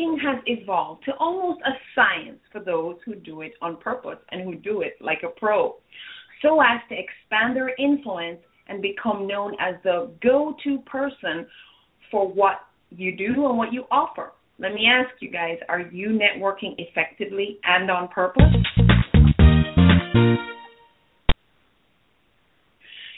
Has evolved to almost a science for those who do it on purpose and who do it like a pro, so as to expand their influence and become known as the go-to person for what you do and what you offer. Let me ask you guys, are you networking effectively and on purpose?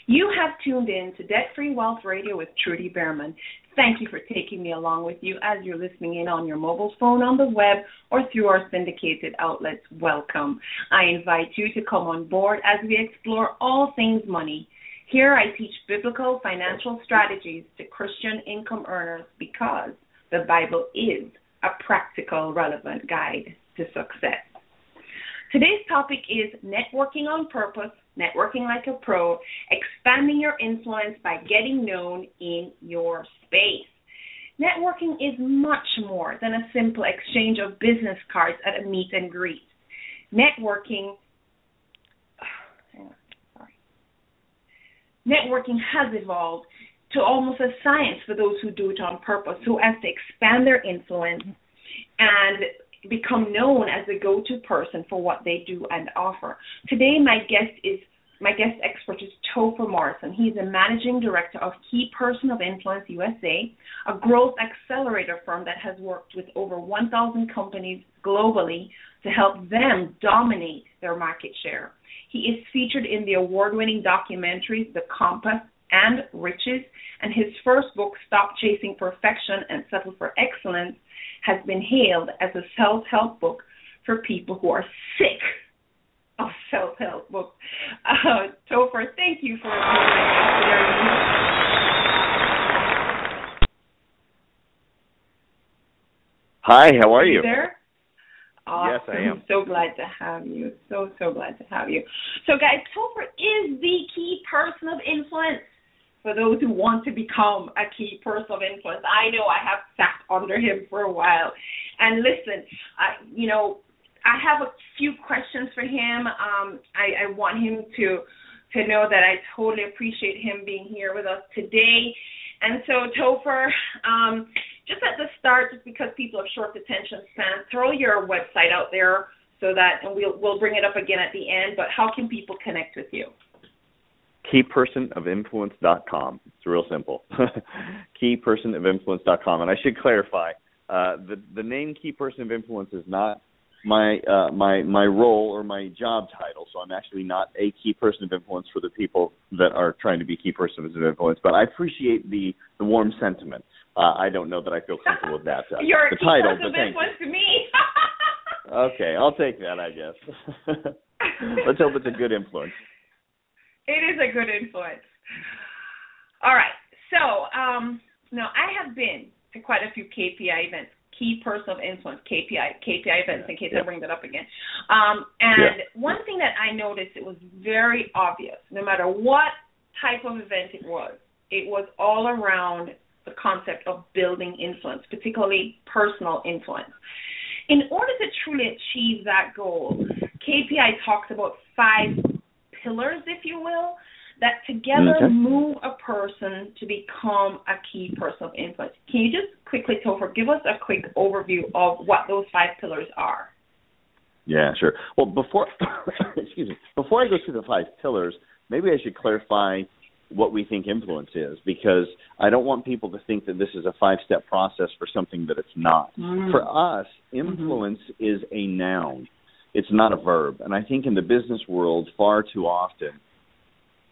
You have tuned in to Debt Free Wealth Radio with Trudy Behrman. Thank you for taking me along with you as you're listening in on your mobile phone, on the web, or through our syndicated outlets. Welcome. I invite you to come on board as we explore all things money. Here I teach biblical financial strategies to Christian income earners because the Bible is a practical, relevant guide to success. Today's topic is networking on purpose, networking like a pro, expanding your influence by getting known in your space. Networking is much more than a simple exchange of business cards at a meet and greet. Networking networking has evolved to almost a science for those who do it on purpose, who has to expand their influence and become known as the go-to person for what they do and offer. Today, my guest is my guest expert is Topher Morrison. He's a managing director of Key Person of Influence USA, a growth accelerator firm that has worked with over 1,000 companies globally to help them dominate their market share. He is featured in the award-winning documentaries The Compass and Riches, and his first book, Stop Chasing Perfection and Settle for Excellence, has been hailed as a self-help book for people who are sick of self-help books. Uh, Topher, thank you for coming. Hi, how are you? you? There? Awesome. Yes, I am. So glad to have you. So so glad to have you. So, guys, Topher is the key person of influence for those who want to become a key person of influence. I know I have sat under him for a while, and listen, I you know I have a few questions for him. Um, I, I want him to to know that I totally appreciate him being here with us today. And so, Topher, um, just at the start, just because people have short attention spans, throw your website out there so that, and we'll we'll bring it up again at the end. But how can people connect with you? Keypersonofinfluence.com. It's real simple. Keypersonofinfluence.com. And I should clarify, uh, the the name Key Person of Influence is not my uh, my my role or my job title. So I'm actually not a key person of influence for the people that are trying to be key persons of influence. But I appreciate the the warm sentiment. Uh, I don't know that I feel comfortable with that. Uh, You're the a key title, person of influence to me. okay, I'll take that. I guess. Let's hope it's a good influence. It is a good influence. All right. So um, now I have been to quite a few KPI events key person of influence, KPI, KPI events, in case yeah. I bring that up again. Um, and yeah. one thing that I noticed, it was very obvious, no matter what type of event it was, it was all around the concept of building influence, particularly personal influence. In order to truly achieve that goal, KPI talks about five pillars, if you will, that together okay. move a person to become a key person of influence. Can you just quickly, Topher, give us a quick overview of what those five pillars are? Yeah, sure. Well, before excuse me, before I go through the five pillars, maybe I should clarify what we think influence is because I don't want people to think that this is a five-step process for something that it's not. Mm. For us, influence mm-hmm. is a noun. It's not a verb. And I think in the business world far too often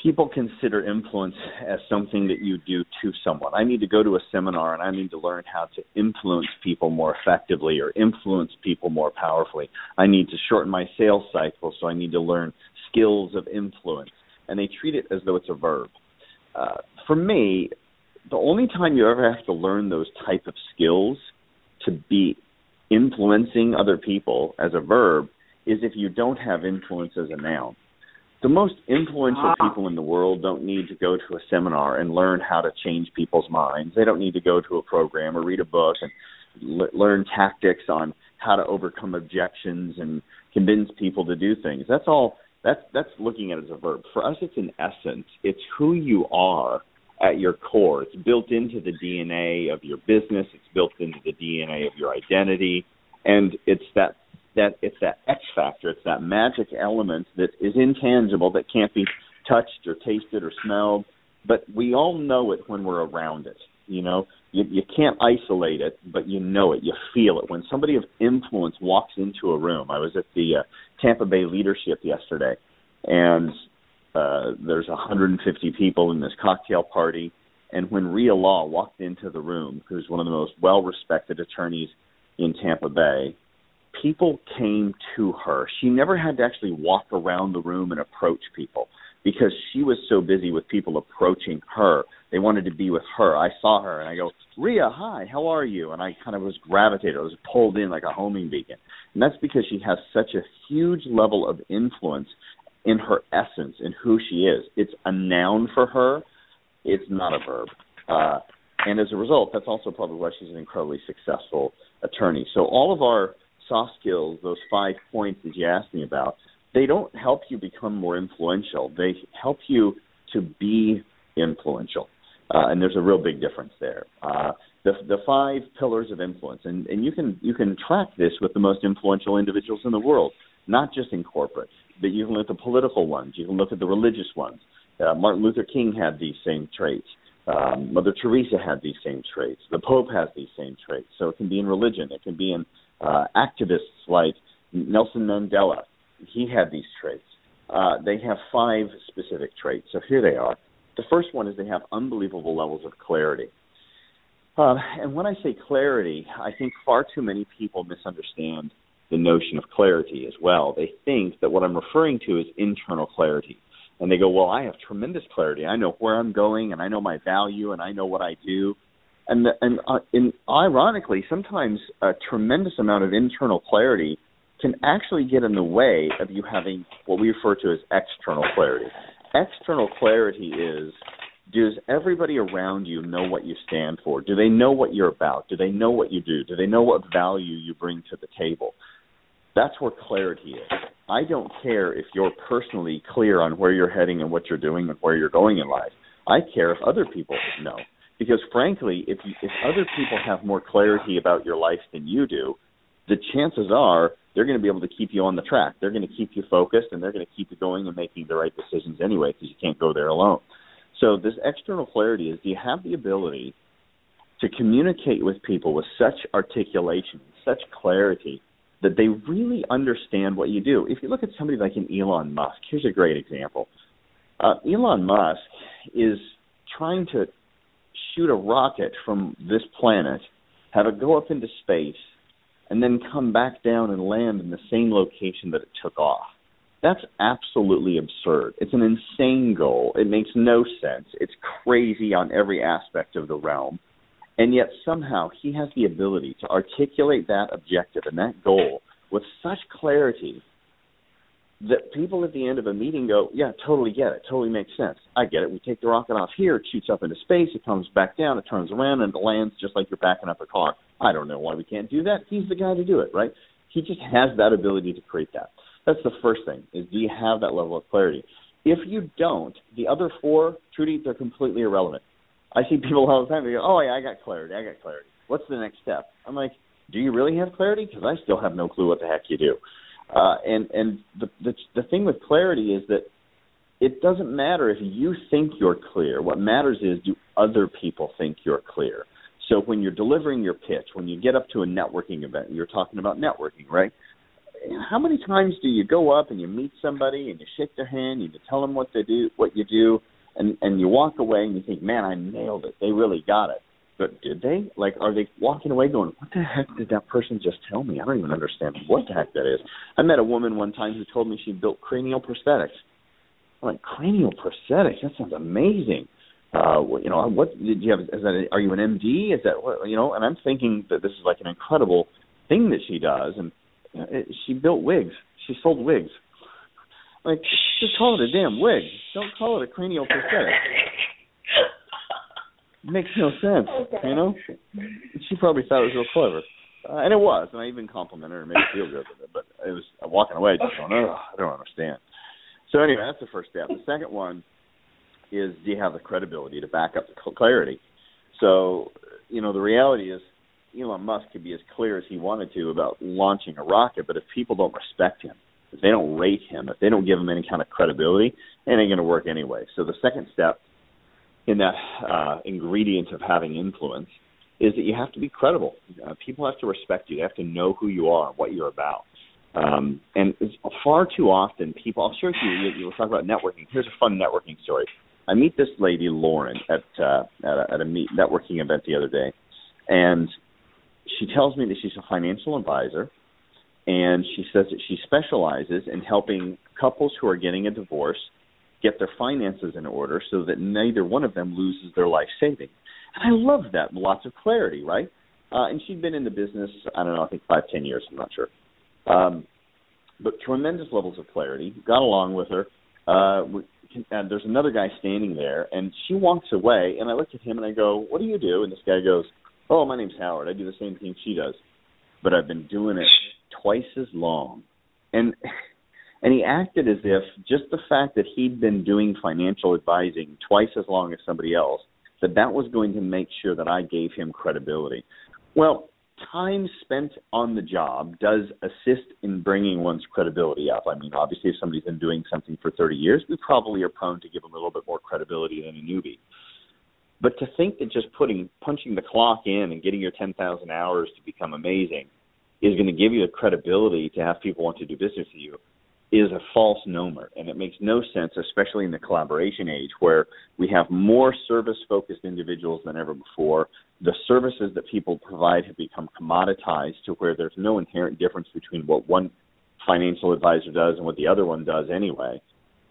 people consider influence as something that you do to someone. I need to go to a seminar and I need to learn how to influence people more effectively or influence people more powerfully. I need to shorten my sales cycle, so I need to learn skills of influence. And they treat it as though it's a verb. Uh, for me, the only time you ever have to learn those type of skills to be influencing other people as a verb is if you don't have influence as a noun the most influential ah. people in the world don't need to go to a seminar and learn how to change people's minds. They don't need to go to a program or read a book and l- learn tactics on how to overcome objections and convince people to do things. That's all. That's that's looking at it as a verb. For us, it's an essence. It's who you are at your core. It's built into the DNA of your business. It's built into the DNA of your identity, and it's that that it's that X factor. It's that magic element that is intangible that can't be touched or tasted or smelled, but we all know it when we're around it. You know, you, you can't isolate it, but you know it. You feel it when somebody of influence walks into a room. I was at the uh, Tampa Bay Leadership yesterday, and uh, there's 150 people in this cocktail party. And when Rhea Law walked into the room, who's one of the most well-respected attorneys in Tampa Bay, people came to her. She never had to actually walk around the room and approach people because she was so busy with people approaching her. They wanted to be with her. I saw her and I go, Rhea, hi, how are you? And I kind of was gravitated. I was pulled in like a homing beacon. And that's because she has such a huge level of influence in her essence in who she is. It's a noun for her. It's not a verb. Uh, and as a result, that's also probably why she's an incredibly successful attorney. So all of our soft skills, those five points that you asked me about, they don't help you become more influential. They help you to be influential. Uh, and there's a real big difference there. Uh, the the five pillars of influence, and, and you can you can track this with the most influential individuals in the world, not just in corporate, but you can look at the political ones, you can look at the religious ones. Uh, Martin Luther King had these same traits. Um, Mother Teresa had these same traits. The Pope has these same traits. So it can be in religion, it can be in uh, activists like Nelson Mandela he had these traits. Uh, they have five specific traits. So here they are. The first one is they have unbelievable levels of clarity. Uh, and when I say clarity, I think far too many people misunderstand the notion of clarity as well. They think that what I'm referring to is internal clarity. And they go, Well, I have tremendous clarity. I know where I'm going, and I know my value, and I know what I do. And, and, uh, and ironically, sometimes a tremendous amount of internal clarity can actually get in the way of you having what we refer to as external clarity. External clarity is does everybody around you know what you stand for? Do they know what you're about? Do they know what you do? Do they know what value you bring to the table? That's where clarity is. I don't care if you're personally clear on where you're heading and what you're doing and where you're going in life. I care if other people know. Because frankly, if you, if other people have more clarity about your life than you do, the chances are they're going to be able to keep you on the track. They're going to keep you focused and they're going to keep you going and making the right decisions anyway because you can't go there alone. So this external clarity is do you have the ability to communicate with people with such articulation, such clarity that they really understand what you do. If you look at somebody like an Elon Musk, here's a great example. Uh, Elon Musk is trying to shoot a rocket from this planet, have it go up into space, and then come back down and land in the same location that it took off. That's absolutely absurd. It's an insane goal. It makes no sense. It's crazy on every aspect of the realm. And yet somehow he has the ability to articulate that objective and that goal with such clarity that people at the end of a meeting go, yeah, totally get it, totally makes sense. I get it. We take the rocket off here, it shoots up into space, it comes back down, it turns around, and it lands just like you're backing up a car. I don't know why we can't do that. He's the guy to do it, right? He just has that ability to create that. That's the first thing: is do you have that level of clarity? If you don't, the other four, Trudy, they're completely irrelevant. I see people all the time. They go, "Oh yeah, I got clarity. I got clarity. What's the next step?" I'm like, "Do you really have clarity? Because I still have no clue what the heck you do." Uh, and and the, the the thing with clarity is that it doesn't matter if you think you're clear. What matters is do other people think you're clear. So when you're delivering your pitch, when you get up to a networking event, you're talking about networking, right? How many times do you go up and you meet somebody and you shake their hand, and you tell them what they do, what you do, and and you walk away and you think, man, I nailed it. They really got it. But did they? Like, are they walking away going, what the heck did that person just tell me? I don't even understand what the heck that is. I met a woman one time who told me she built cranial prosthetics. I'm like, cranial prosthetics? That sounds amazing. Uh, you know, what did you have? Is that? A, are you an MD? Is that what? You know? And I'm thinking that this is like an incredible thing that she does, and it, she built wigs. She sold wigs. Like, just call it a damn wig. Don't call it a cranial prosthetic makes no sense. Okay. You know, she probably thought it was real clever, uh, and it was. And I even complimented her, and made her feel good with it. But it was walking away, just going, "Oh, I don't understand." So anyway, that's the first step. The second one is do you have the credibility to back up the clarity? So, you know, the reality is Elon Musk could be as clear as he wanted to about launching a rocket, but if people don't respect him, if they don't rate him, if they don't give him any kind of credibility, it ain't going to work anyway. So the second step in that uh, ingredient of having influence is that you have to be credible. Uh, people have to respect you. They have to know who you are what you're about. Um, and far too often, people. I'll share with you. You, you talking about networking. Here's a fun networking story. I meet this lady Lauren at uh, at a, at a meet, networking event the other day, and she tells me that she's a financial advisor, and she says that she specializes in helping couples who are getting a divorce get their finances in order so that neither one of them loses their life savings. And I love that. Lots of clarity, right? Uh, and she'd been in the business, I don't know, I think five, ten years, I'm not sure. Um, but tremendous levels of clarity. Got along with her. Uh, we, and there's another guy standing there, and she walks away, and I look at him and I go, "What do you do?" And this guy goes, "Oh, my name's Howard. I do the same thing she does, but I've been doing it twice as long." And and he acted as if just the fact that he'd been doing financial advising twice as long as somebody else that that was going to make sure that I gave him credibility. Well, time spent on the job does assist in bringing one's credibility up. I mean, obviously, if somebody's been doing something for 30 years, we probably are prone to give them a little bit more credibility than a newbie. But to think that just putting punching the clock in and getting your 10,000 hours to become amazing is going to give you the credibility to have people want to do business with you is a false nomer, and it makes no sense, especially in the collaboration age where we have more service focused individuals than ever before. The services that people provide have become commoditized to where there's no inherent difference between what one financial advisor does and what the other one does anyway.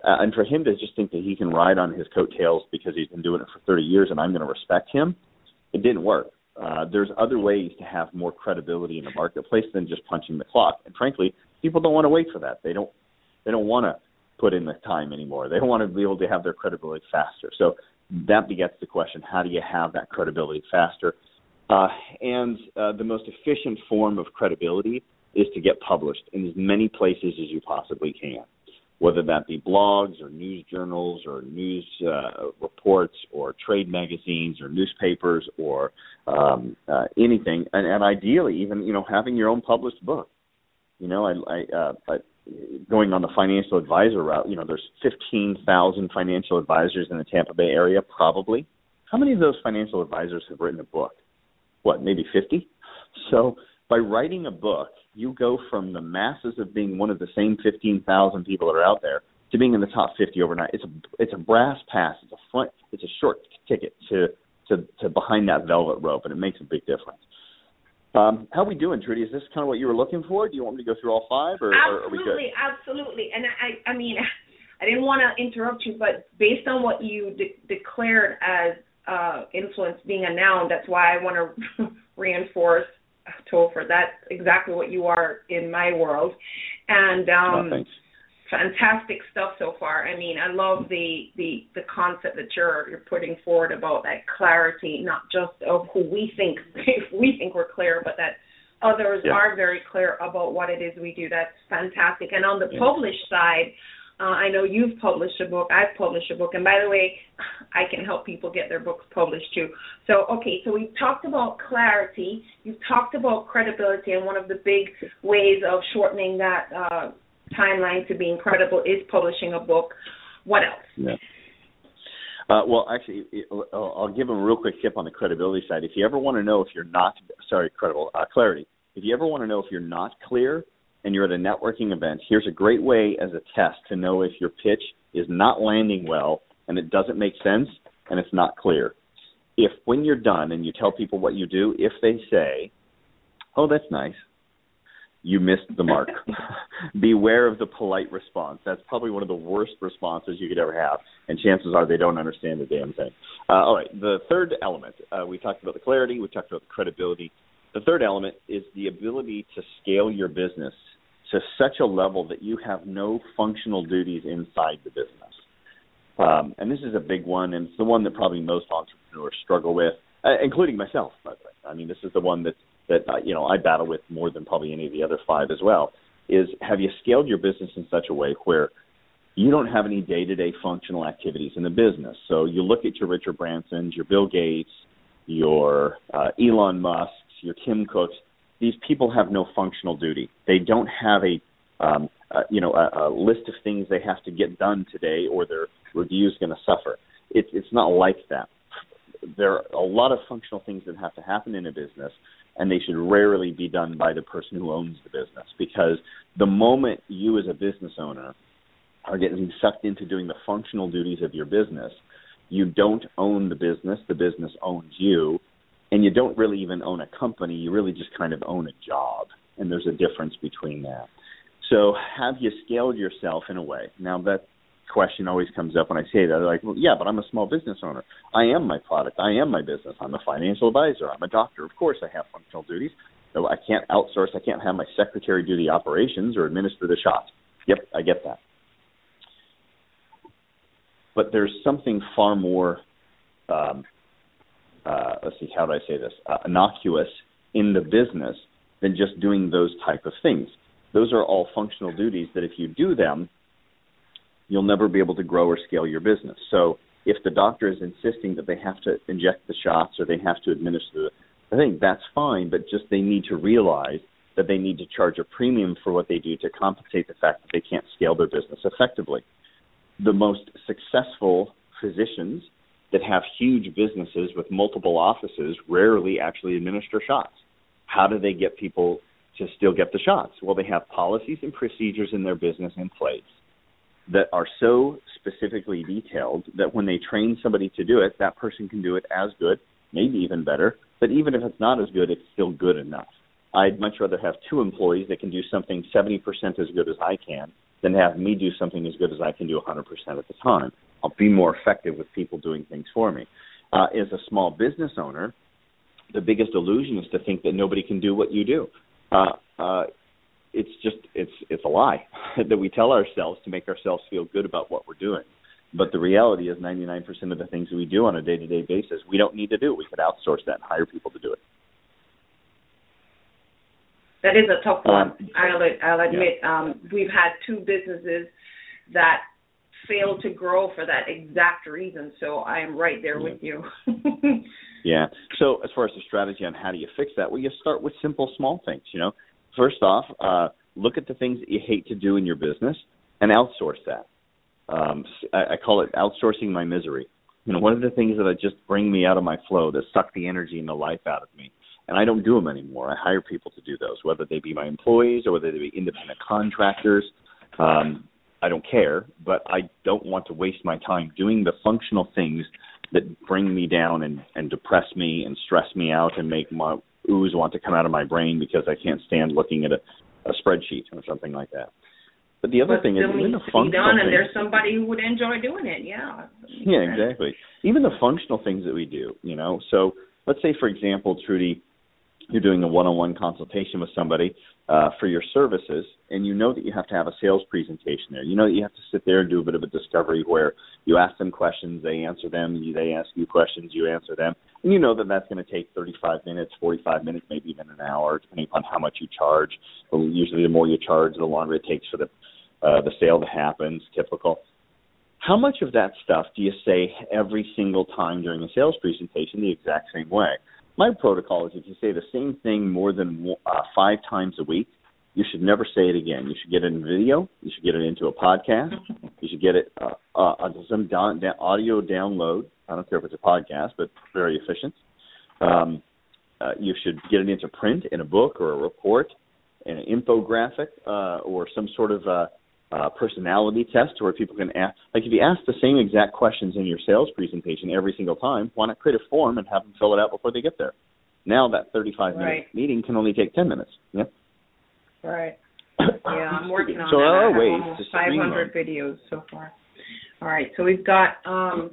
Uh, and for him to just think that he can ride on his coattails because he's been doing it for 30 years and I'm going to respect him, it didn't work. Uh, there's other ways to have more credibility in the marketplace than just punching the clock. And frankly, people don't want to wait for that. They don't they don't want to put in the time anymore. They don't want to be able to have their credibility faster. So that begets the question: How do you have that credibility faster? Uh, and uh, the most efficient form of credibility is to get published in as many places as you possibly can, whether that be blogs or news journals or news uh, reports or trade magazines or newspapers or um, uh, anything, and, and ideally even you know having your own published book. You know, I, I, uh, going on the financial advisor route, you know, there's 15,000 financial advisors in the Tampa Bay area, probably. How many of those financial advisors have written a book? What, maybe 50? So by writing a book, you go from the masses of being one of the same 15,000 people that are out there to being in the top 50 overnight. It's a it's a brass pass. It's a front. It's a short ticket to to to behind that velvet rope, and it makes a big difference. Um, how are we doing, Trudy? Is this kind of what you were looking for? Do you want me to go through all five, or, absolutely, or are we good? Absolutely, And I, I mean, I didn't want to interrupt you, but based on what you de- declared as uh, influence being a noun, that's why I want to reinforce Topher. That's exactly what you are in my world. And um, oh, thanks fantastic stuff so far. I mean, I love the the the concept that you're you're putting forward about that clarity, not just of who we think if we think we're clear, but that others yeah. are very clear about what it is we do. That's fantastic. And on the yeah. published side, uh, I know you've published a book. I've published a book, and by the way, I can help people get their books published too. So, okay, so we've talked about clarity. You've talked about credibility, and one of the big ways of shortening that uh, timeline to being credible is publishing a book. What else? Yeah. Uh, well, actually, I'll give them a real quick tip on the credibility side. If you ever want to know if you're not, sorry, credible, uh, clarity. If you ever want to know if you're not clear and you're at a networking event, here's a great way as a test to know if your pitch is not landing well and it doesn't make sense and it's not clear. If when you're done and you tell people what you do, if they say, "Oh, that's nice," you missed the mark. Beware of the polite response. That's probably one of the worst responses you could ever have, and chances are they don't understand the damn thing. Uh, all right, the third element uh, we talked about the clarity, we talked about the credibility. The third element is the ability to scale your business to such a level that you have no functional duties inside the business. Um, and this is a big one, and it's the one that probably most entrepreneurs struggle with, uh, including myself. By the way, I mean this is the one that that uh, you know I battle with more than probably any of the other five as well. Is have you scaled your business in such a way where you don't have any day-to-day functional activities in the business. So you look at your Richard Bransons, your Bill Gates, your uh, Elon Musk's, your Tim Cooks. These people have no functional duty. They don't have a um, uh, you know a, a list of things they have to get done today, or their review is going to suffer. It's it's not like that. There are a lot of functional things that have to happen in a business, and they should rarely be done by the person who owns the business. Because the moment you, as a business owner, are getting sucked into doing the functional duties of your business, you don't own the business, the business owns you, and you don't really even own a company, you really just kind of own a job. And there's a difference between that. So, have you scaled yourself in a way? Now, that question always comes up when I say that. They're like, well, yeah, but I'm a small business owner. I am my product. I am my business. I'm a financial advisor. I'm a doctor. Of course, I have functional duties. So I can't outsource. I can't have my secretary do the operations or administer the shots. Yep, I get that but there's something far more um, uh, let's see how do I say this uh, innocuous in the business than just doing those type of things. Those are all functional duties that if you do them, you'll never be able to grow or scale your business. So if the doctor is insisting that they have to inject the shots or they have to administer the thing, that's fine, but just they need to realize that they need to charge a premium for what they do to compensate the fact that they can't scale their business effectively the most successful physicians that have huge businesses with multiple offices rarely actually administer shots. How do they get people to still get the shots? Well, they have policies and procedures in their business in place that are so specifically detailed that when they train somebody to do it, that person can do it as good, maybe even better. But even if it's not as good, it's still good enough. I'd much rather have two employees that can do something 70% as good as I can than have me do something as good as I can do 100% at the time. I'll be more effective with people doing things for me. Uh, as a small business owner, the biggest illusion is to think that nobody can do what you do. Uh, uh, it's just it's it's a lie that we tell ourselves to make ourselves feel good about what we're doing. But the reality is, 99% of the things that we do on a day-to-day basis, we don't need to do. We could outsource that and hire people to do it. That is a tough one. Um, I'll I'll admit. Yeah. Um, we've had two businesses that failed to grow for that exact reason. So I am right there yeah. with you. yeah. So as far as the strategy on how do you fix that, well, you start with simple, small things. You know, first off, uh, look at the things that you hate to do in your business and outsource that. Um, I, I call it outsourcing my misery. You know, one of the things that just bring me out of my flow, that suck the energy and the life out of me, and I don't do them anymore. I hire people to do those, whether they be my employees or whether they be independent contractors. Um, I don't care, but I don't want to waste my time doing the functional things that bring me down and, and depress me and stress me out and make my ooze want to come out of my brain because I can't stand looking at a, a spreadsheet or something like that. But the other but thing is even the functional done, and there's somebody who would enjoy doing it. Yeah. Yeah, exactly. Even the functional things that we do, you know. So let's say, for example, Trudy, you're doing a one-on-one consultation with somebody uh, for your services, and you know that you have to have a sales presentation there. You know that you have to sit there and do a bit of a discovery where you ask them questions, they answer them, you, they ask you questions, you answer them, and you know that that's going to take 35 minutes, 45 minutes, maybe even an hour, depending upon how much you charge. Usually, the more you charge, the longer it takes for the uh, the sale to happen. Typical. How much of that stuff do you say every single time during a sales presentation the exact same way? My protocol is if you say the same thing more than uh, five times a week, you should never say it again. You should get it in video. You should get it into a podcast. You should get it uh, uh, some down, down, audio download. I don't care if it's a podcast, but very efficient. Um, uh, you should get it into print in a book or a report, in an infographic, uh, or some sort of uh, uh, personality test where people can ask, like if you ask the same exact questions in your sales presentation every single time, why not create a form and have them fill it out before they get there? Now that 35 minute right. meeting can only take 10 minutes. Yeah. Right. Yeah, I'm working on so that. there are ways to 500 videos so far. All right, so we've got um,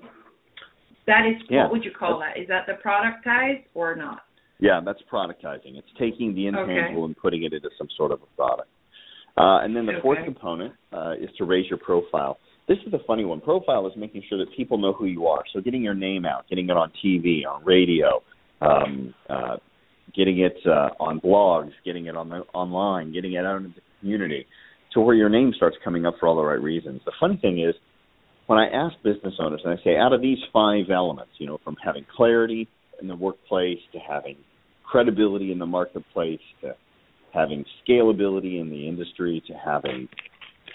that is yeah. what would you call that? Is that the productize or not? Yeah, that's productizing. It's taking the intangible okay. and putting it into some sort of a product. Uh, and then the okay. fourth component uh, is to raise your profile. This is a funny one. Profile is making sure that people know who you are. So getting your name out, getting it on TV, on radio, um, uh, getting it uh, on blogs, getting it on the online, getting it out into the community. to where your name starts coming up for all the right reasons. The funny thing is, when I ask business owners and I say, out of these five elements, you know, from having clarity in the workplace to having credibility in the marketplace to having scalability in the industry to having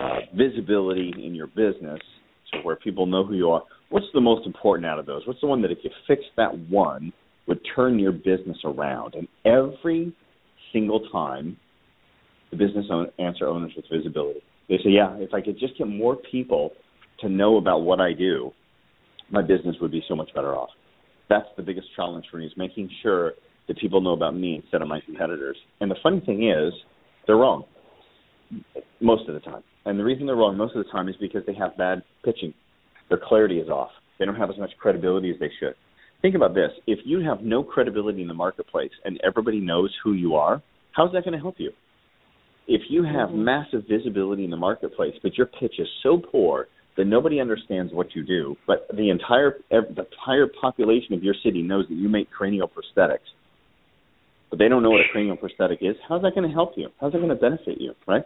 uh, visibility in your business to where people know who you are. What's the most important out of those? What's the one that if you fix that one would turn your business around? And every single time, the business answer owners with visibility. They say, yeah, if I could just get more people to know about what I do, my business would be so much better off. That's the biggest challenge for me is making sure that people know about me instead of my competitors. And the funny thing is, they're wrong most of the time. And the reason they're wrong most of the time is because they have bad pitching. Their clarity is off. They don't have as much credibility as they should. Think about this. If you have no credibility in the marketplace and everybody knows who you are, how's that going to help you? If you have mm-hmm. massive visibility in the marketplace, but your pitch is so poor that nobody understands what you do, but the entire the entire population of your city knows that you make cranial prosthetics, but they don't know what a cranial prosthetic is. How's that going to help you? How's that going to benefit you? Right?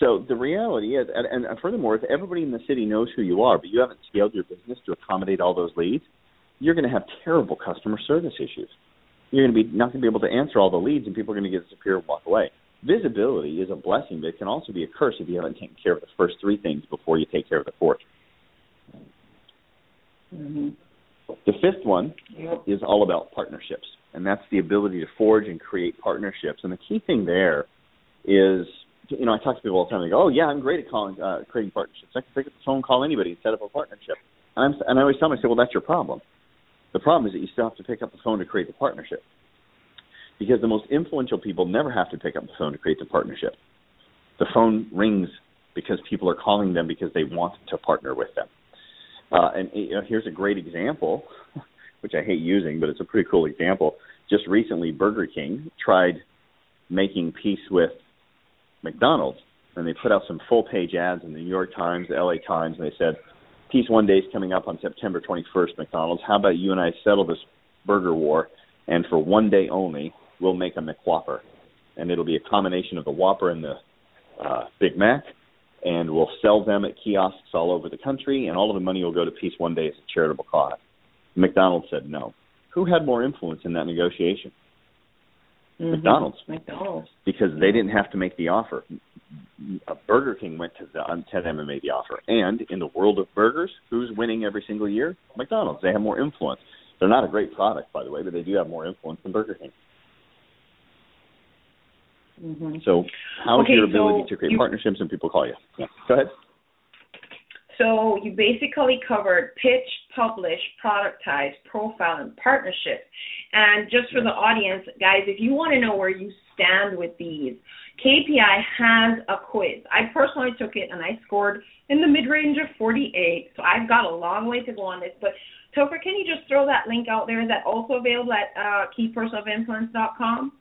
So the reality is, and, and furthermore, if everybody in the city knows who you are, but you haven't scaled your business to accommodate all those leads, you're going to have terrible customer service issues. You're going to be not going to be able to answer all the leads, and people are going to get disappear and walk away. Visibility is a blessing, but it can also be a curse if you haven't taken care of the first three things before you take care of the 4th mm-hmm. The fifth one yep. is all about partnerships, and that's the ability to forge and create partnerships. And the key thing there is, you know, I talk to people all the time. They go, "Oh yeah, I'm great at calling, uh, creating partnerships. I can pick up the phone, call anybody, and set up a partnership." And, I'm, and I always tell them, I say, "Well, that's your problem. The problem is that you still have to pick up the phone to create the partnership." because the most influential people never have to pick up the phone to create the partnership. The phone rings because people are calling them because they want to partner with them. Uh, and you know, here's a great example, which I hate using, but it's a pretty cool example. Just recently, Burger King tried making peace with McDonald's, and they put out some full page ads in the New York Times, the LA Times, and they said, Peace One Day is coming up on September 21st, McDonald's. How about you and I settle this burger war, and for one day only, we'll make a McWhopper, and it'll be a combination of the Whopper and the uh, Big Mac, and we'll sell them at kiosks all over the country, and all of the money will go to Peace One Day as a charitable cause. McDonald's said no. Who had more influence in that negotiation? Mm-hmm. McDonald's. McDonald's. Because they didn't have to make the offer. Burger King went to, the, them and made the offer. And in the world of burgers, who's winning every single year? McDonald's. They have more influence. They're not a great product, by the way, but they do have more influence than Burger King. Mm-hmm. So, how's okay, your ability so to create you, partnerships and people call you? Yeah. Go ahead. So you basically covered pitch, publish, productize, profile, and partnership. And just for the audience, guys, if you want to know where you stand with these, KPI has a quiz. I personally took it and I scored in the mid range of 48. So I've got a long way to go on this. But Topher, can you just throw that link out there? Is that also available at uh, keypersonofinfluence.com?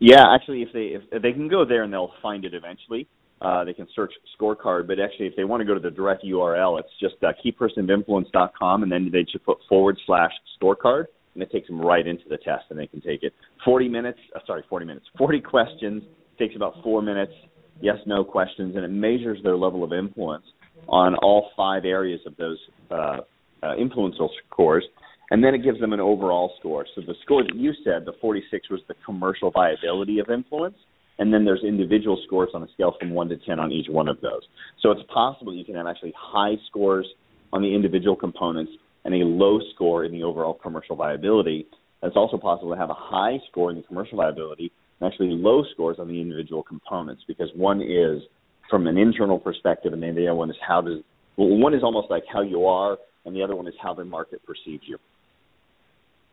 Yeah, actually, if they if they can go there and they'll find it eventually. Uh, they can search scorecard, but actually, if they want to go to the direct URL, it's just uh, keypersonofinfluence.com, and then they should put forward slash scorecard, and it takes them right into the test, and they can take it. 40 minutes, uh, sorry, 40 minutes, 40 questions, takes about four minutes, yes, no questions, and it measures their level of influence on all five areas of those uh, uh, influential scores and then it gives them an overall score. So the score that you said, the 46, was the commercial viability of influence, and then there's individual scores on a scale from 1 to 10 on each one of those. So it's possible you can have actually high scores on the individual components and a low score in the overall commercial viability. It's also possible to have a high score in the commercial viability and actually low scores on the individual components because one is from an internal perspective and the other one is how does well one is almost like how you are and the other one is how the market perceives you.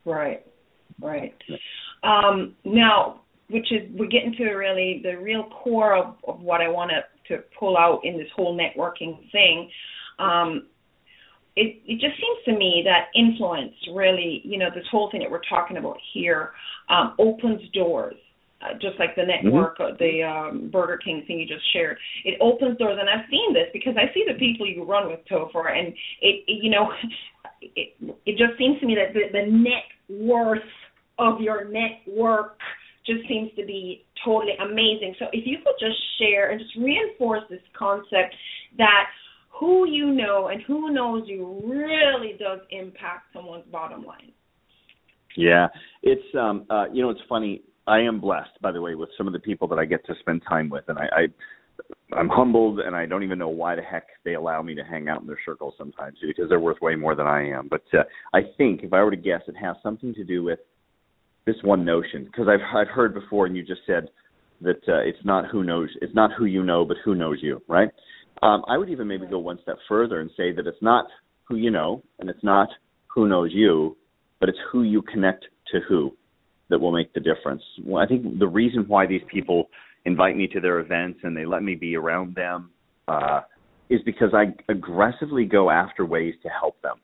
Right, right. Um, now, which is we're getting to really the real core of, of what I want to, to pull out in this whole networking thing. Um, it, it just seems to me that influence really, you know, this whole thing that we're talking about here um, opens doors. Uh, just like the mm-hmm. network, mm-hmm. the um, Burger King thing you just shared, it opens doors, and I've seen this because I see the people you run with Topher, and it, it you know, it, it just seems to me that the, the net worth of your network just seems to be totally amazing. So if you could just share and just reinforce this concept that who you know and who knows you really does impact someone's bottom line. Yeah, it's um uh you know it's funny. I am blessed by the way with some of the people that I get to spend time with and I, I I'm humbled and I don't even know why the heck they allow me to hang out in their circles sometimes because they're worth way more than I am. But uh, I think if I were to guess, it has something to do with this one notion because I've I've heard before and you just said that uh, it's not who knows it's not who you know but who knows you, right? Um, I would even maybe go one step further and say that it's not who you know and it's not who knows you, but it's who you connect to who that will make the difference. Well, I think the reason why these people invite me to their events and they let me be around them uh, is because I aggressively go after ways to help them.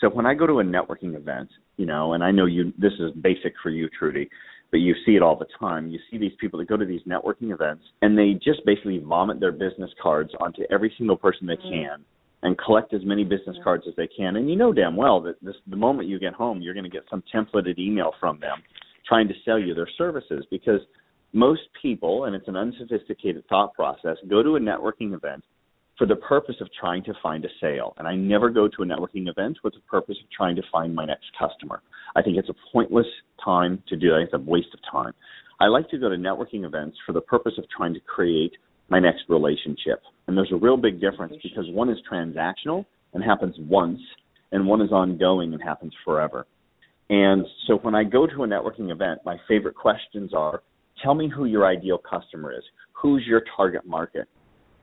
So when I go to a networking event, you know, and I know you this is basic for you, Trudy, but you see it all the time. You see these people that go to these networking events and they just basically vomit their business cards onto every single person they mm-hmm. can and collect as many business mm-hmm. cards as they can. And you know damn well that this the moment you get home, you're going to get some templated email from them trying to sell you their services because most people, and it's an unsophisticated thought process, go to a networking event for the purpose of trying to find a sale. And I never go to a networking event with the purpose of trying to find my next customer. I think it's a pointless time to do that. It's a waste of time. I like to go to networking events for the purpose of trying to create my next relationship. And there's a real big difference because one is transactional and happens once, and one is ongoing and happens forever. And so when I go to a networking event, my favorite questions are tell me who your ideal customer is. Who's your target market?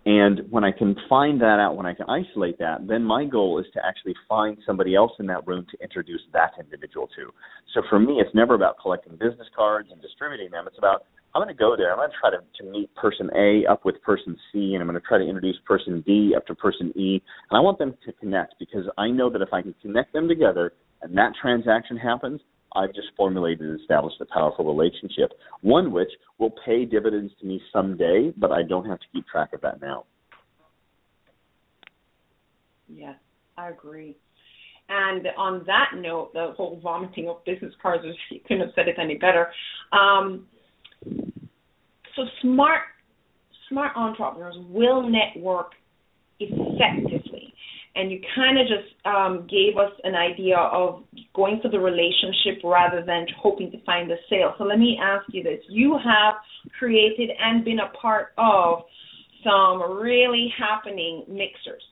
And when I can find that out, when I can isolate that, then my goal is to actually find somebody else in that room to introduce that individual to. So for me, it's never about collecting business cards and distributing them. It's about I'm going to go there. I'm going to try to, to meet person A up with person C, and I'm going to try to introduce person D up to person E. And I want them to connect because I know that if I can connect them together and that transaction happens, I've just formulated and established a powerful relationship, one which will pay dividends to me someday, but I don't have to keep track of that now. Yes, I agree. And on that note, the whole vomiting of business cards, you couldn't have said it any better. Um, so smart, smart entrepreneurs will network effectively and you kind of just um, gave us an idea of going for the relationship rather than hoping to find the sale. So let me ask you this: You have created and been a part of some really happening mixers.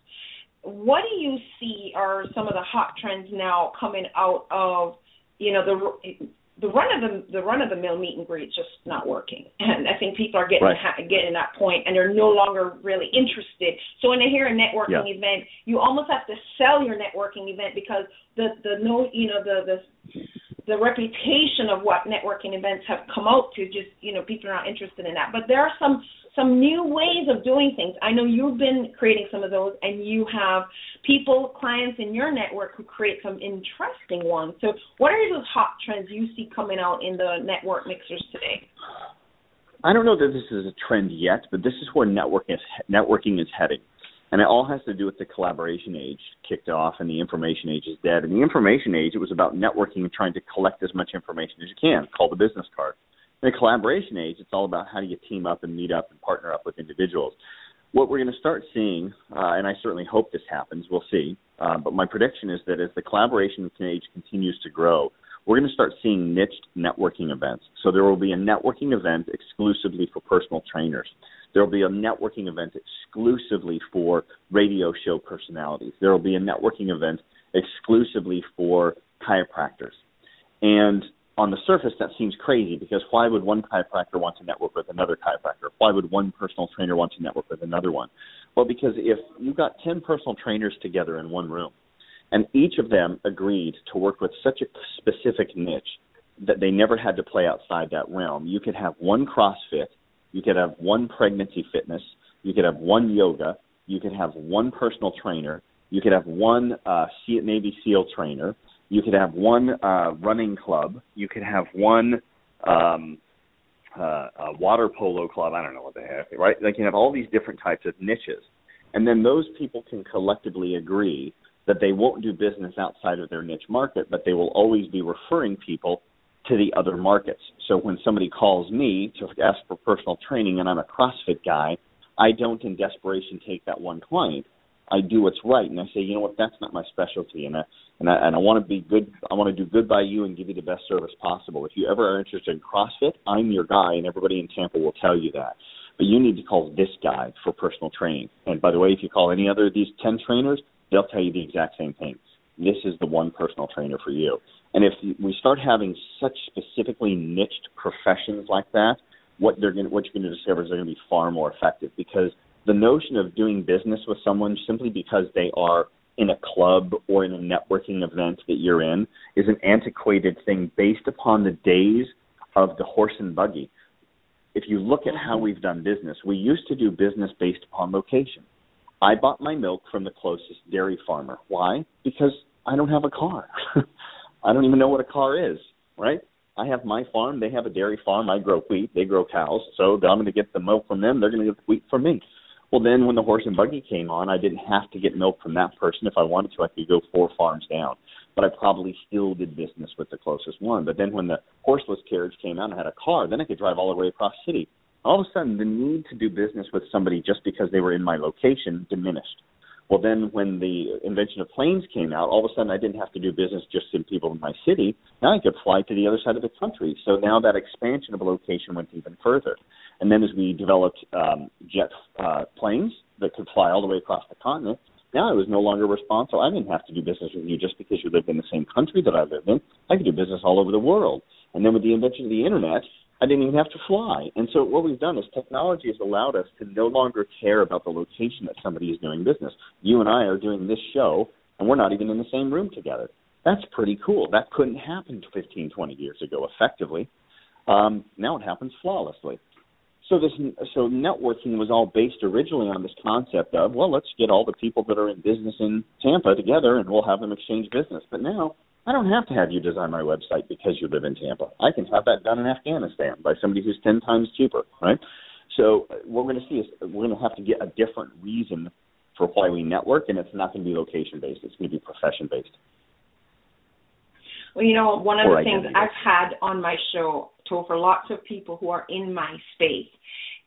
What do you see are some of the hot trends now coming out of you know the the run of the the run of the mill meet and greet is just not working, and I think people are getting right. ha- getting that point, and they're no longer really interested. So when they hear a networking yeah. event, you almost have to sell your networking event because the the no you know the the the reputation of what networking events have come out to just you know people are not interested in that. But there are some some new ways of doing things. I know you've been creating some of those, and you have people, clients in your network who create some interesting ones. So, what are those hot trends you see coming out in the network mixers today? I don't know that this is a trend yet, but this is where networking is, networking is heading. And it all has to do with the collaboration age kicked off and the information age is dead. In the information age, it was about networking and trying to collect as much information as you can, called the business card. In the collaboration age, it's all about how do you team up and meet up and partner up with individuals. What we're going to start seeing, uh, and I certainly hope this happens, we'll see, uh, but my prediction is that as the collaboration age continues to grow, we're going to start seeing niched networking events. So there will be a networking event exclusively for personal trainers. There will be a networking event exclusively for radio show personalities. There will be a networking event exclusively for chiropractors. And on the surface that seems crazy because why would one chiropractor want to network with another chiropractor? Why would one personal trainer want to network with another one? Well, because if you've got 10 personal trainers together in one room and each of them agreed to work with such a specific niche that they never had to play outside that realm, you could have one CrossFit, you could have one pregnancy fitness, you could have one yoga, you could have one personal trainer, you could have one uh, Navy SEAL trainer, you could have one uh, running club. You could have one um, uh, water polo club. I don't know what they have, right? They can have all these different types of niches, and then those people can collectively agree that they won't do business outside of their niche market, but they will always be referring people to the other markets. So when somebody calls me to ask for personal training and I'm a CrossFit guy, I don't in desperation take that one client. I do what's right, and I say, you know what, that's not my specialty, and I and I, and I want to be good. I want to do good by you and give you the best service possible. If you ever are interested in CrossFit, I'm your guy, and everybody in Tampa will tell you that. But you need to call this guy for personal training. And by the way, if you call any other of these ten trainers, they'll tell you the exact same thing. This is the one personal trainer for you. And if we start having such specifically niched professions like that, what they're going, what you're going to discover is they're going to be far more effective because the notion of doing business with someone simply because they are in a club or in a networking event that you're in is an antiquated thing based upon the days of the horse and buggy. If you look at how we've done business, we used to do business based upon location. I bought my milk from the closest dairy farmer. Why? Because I don't have a car. I don't even know what a car is, right? I have my farm, they have a dairy farm, I grow wheat, they grow cows, so I'm going to get the milk from them, they're going to get the wheat from me. Well, then when the horse and buggy came on, I didn't have to get milk from that person. If I wanted to, I could go four farms down. But I probably still did business with the closest one. But then when the horseless carriage came out and I had a car, then I could drive all the way across city. All of a sudden, the need to do business with somebody just because they were in my location diminished. Well, then when the invention of planes came out, all of a sudden I didn't have to do business just in people in my city. Now I could fly to the other side of the country. So now that expansion of a location went even further. And then as we developed um, jet uh, planes that could fly all the way across the continent, now I was no longer responsible. I didn't have to do business with you just because you lived in the same country that I lived in. I could do business all over the world. And then with the invention of the internet, I didn't even have to fly. And so what we've done is technology has allowed us to no longer care about the location that somebody is doing business. You and I are doing this show, and we're not even in the same room together. That's pretty cool. That couldn't happen 15, 20 years ago effectively. Um, now it happens flawlessly. So this so networking was all based originally on this concept of well let's get all the people that are in business in Tampa together and we'll have them exchange business. But now I don't have to have you design my website because you live in Tampa. I can have that done in Afghanistan by somebody who's ten times cheaper, right? So uh, what we're going to see is we're going to have to get a different reason for why we network, and it's not going to be location based. It's going to be profession based. Well, you know, one of or the things I've had on my show told for lots of people who are in my space.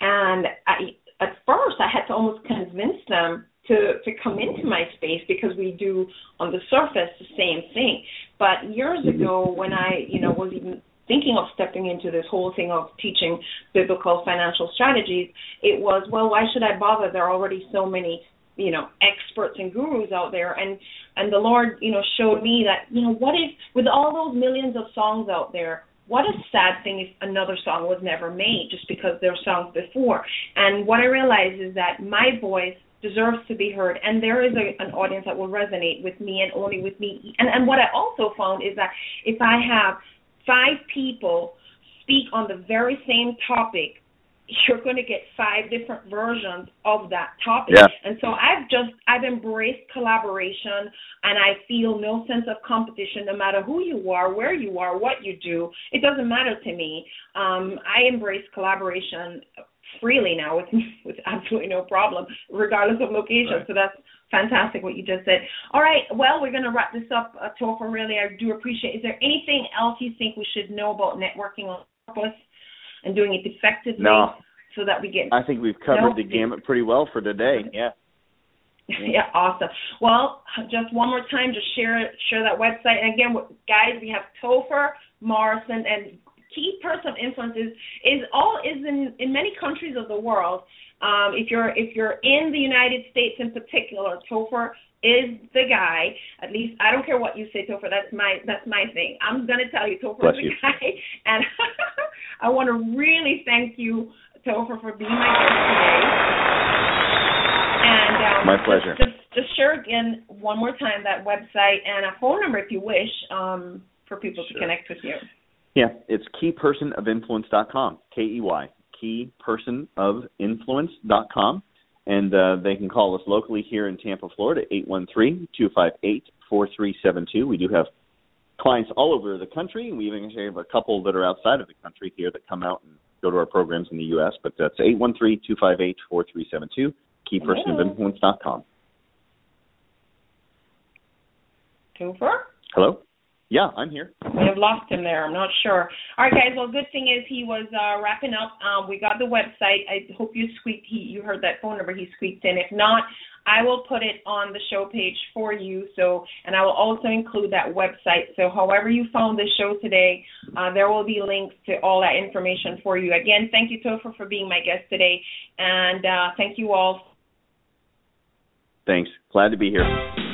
And I, at first, I had to almost convince them to to come into my space because we do on the surface the same thing. But years mm-hmm. ago, when I you know was even thinking of stepping into this whole thing of teaching biblical financial strategies, it was well, why should I bother? There are already so many you know experts and gurus out there and and the lord you know showed me that you know what if with all those millions of songs out there what a sad thing if another song was never made just because there are songs before. And what I realize is that my voice deserves to be heard and there is a, an audience that will resonate with me and only with me and and what i also found is that if i have five people speak on the very same topic you're going to get five different versions of that topic. Yeah. And so I've just I've embraced collaboration and I feel no sense of competition no matter who you are, where you are, what you do. It doesn't matter to me. Um I embrace collaboration freely now with with absolutely no problem regardless of location. Right. So that's fantastic what you just said. All right, well, we're going to wrap this up, uh, Topher. Really, I do appreciate. Is there anything else you think we should know about networking on purpose? And doing it effectively no. so that we get I think we've covered no, the gamut pretty well for today. Yeah. Yeah, awesome. Well, just one more time, just share share that website. And again, guys, we have Topher Morrison and key person of influence is, is all is in in many countries of the world. Um, if you're if you're in the United States in particular, Topher is the guy. At least I don't care what you say, Topher. That's my that's my thing. I'm gonna tell you, Topher is the you. guy. And I want to really thank you, Topher, for being my guest today. And um, my pleasure. Just, just, share again one more time that website and a phone number if you wish um, for people sure. to connect with you. Yeah, it's keypersonofinfluence.com. K E Y keypersonofinfluence.com and uh, they can call us locally here in Tampa, Florida, 813-258-4372. We do have clients all over the country, and we even have a couple that are outside of the country here that come out and go to our programs in the U.S., but that's 813-258-4372, keypersonofinfluence.com. Topher? Hello? Yeah, I'm here. We have lost him there. I'm not sure. All right, guys. Well, good thing is he was uh, wrapping up. Um, we got the website. I hope you squeaked. He, you heard that phone number. He squeaked in. If not, I will put it on the show page for you. So, and I will also include that website. So, however you found the show today, uh, there will be links to all that information for you. Again, thank you, Topher, for being my guest today, and uh, thank you all. Thanks. Glad to be here.